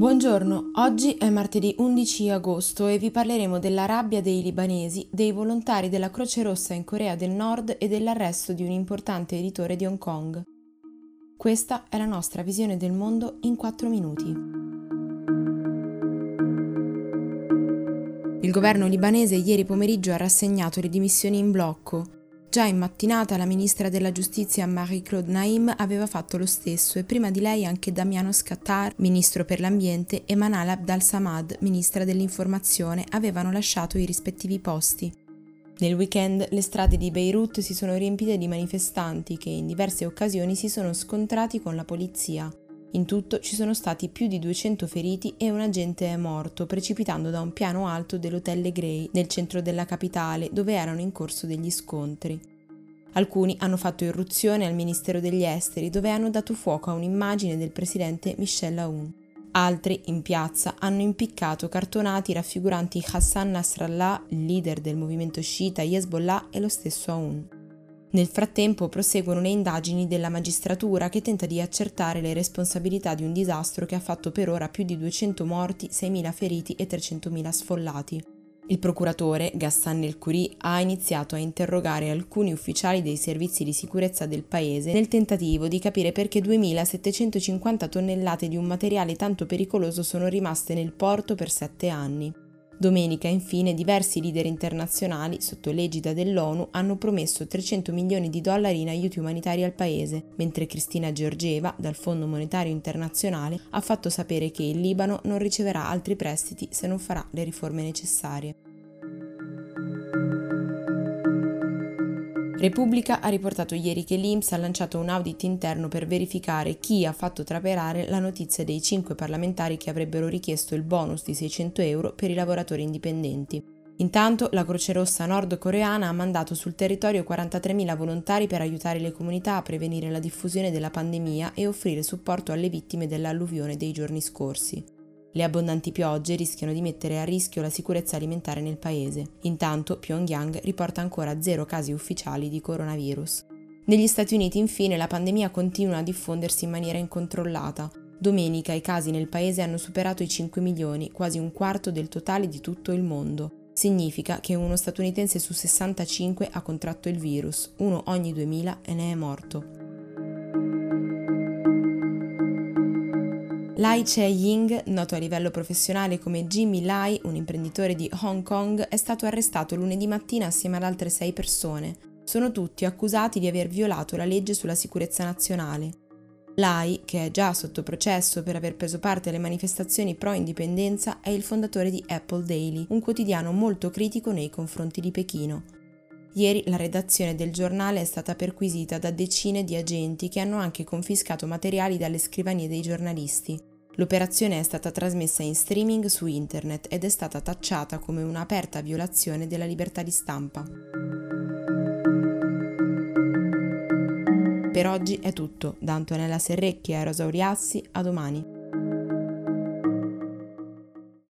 Buongiorno, oggi è martedì 11 agosto e vi parleremo della rabbia dei libanesi, dei volontari della Croce Rossa in Corea del Nord e dell'arresto di un importante editore di Hong Kong. Questa è la nostra visione del mondo in 4 minuti. Il governo libanese ieri pomeriggio ha rassegnato le dimissioni in blocco. Già in mattinata la ministra della giustizia Marie-Claude Naim aveva fatto lo stesso e prima di lei anche Damiano Scattar, ministro per l'ambiente, e Manal Abdal Samad, ministra dell'informazione, avevano lasciato i rispettivi posti. Nel weekend le strade di Beirut si sono riempite di manifestanti che in diverse occasioni si sono scontrati con la polizia. In tutto ci sono stati più di 200 feriti e un agente è morto precipitando da un piano alto dell'hotel Grey nel centro della capitale dove erano in corso degli scontri. Alcuni hanno fatto irruzione al Ministero degli Esteri dove hanno dato fuoco a un'immagine del presidente Michel Aoun. Altri, in piazza, hanno impiccato cartonati raffiguranti Hassan Nasrallah, leader del movimento sciita Hezbollah e lo stesso Aoun. Nel frattempo proseguono le indagini della magistratura che tenta di accertare le responsabilità di un disastro che ha fatto per ora più di 200 morti, 6.000 feriti e 300.000 sfollati. Il procuratore, Gassan El Khoury, ha iniziato a interrogare alcuni ufficiali dei servizi di sicurezza del paese nel tentativo di capire perché 2.750 tonnellate di un materiale tanto pericoloso sono rimaste nel porto per sette anni. Domenica, infine, diversi leader internazionali, sotto l'egida dell'ONU, hanno promesso 300 milioni di dollari in aiuti umanitari al paese, mentre Cristina Georgieva, dal Fondo Monetario Internazionale, ha fatto sapere che il Libano non riceverà altri prestiti se non farà le riforme necessarie. Repubblica ha riportato ieri che l'Inps ha lanciato un audit interno per verificare chi ha fatto traperare la notizia dei cinque parlamentari che avrebbero richiesto il bonus di 600 euro per i lavoratori indipendenti. Intanto la Croce Rossa nordcoreana ha mandato sul territorio 43.000 volontari per aiutare le comunità a prevenire la diffusione della pandemia e offrire supporto alle vittime dell'alluvione dei giorni scorsi. Le abbondanti piogge rischiano di mettere a rischio la sicurezza alimentare nel paese. Intanto Pyongyang riporta ancora zero casi ufficiali di coronavirus. Negli Stati Uniti infine la pandemia continua a diffondersi in maniera incontrollata. Domenica i casi nel paese hanno superato i 5 milioni, quasi un quarto del totale di tutto il mondo. Significa che uno statunitense su 65 ha contratto il virus, uno ogni 2000 e ne è morto. Lai Che-ying, noto a livello professionale come Jimmy Lai, un imprenditore di Hong Kong, è stato arrestato lunedì mattina assieme ad altre sei persone. Sono tutti accusati di aver violato la legge sulla sicurezza nazionale. Lai, che è già sotto processo per aver preso parte alle manifestazioni pro-indipendenza, è il fondatore di Apple Daily, un quotidiano molto critico nei confronti di Pechino. Ieri la redazione del giornale è stata perquisita da decine di agenti che hanno anche confiscato materiali dalle scrivanie dei giornalisti. L'operazione è stata trasmessa in streaming su internet ed è stata tacciata come un'aperta violazione della libertà di stampa. Per oggi è tutto, da Antonella Serrecchi e Rosa Uriassi, a domani.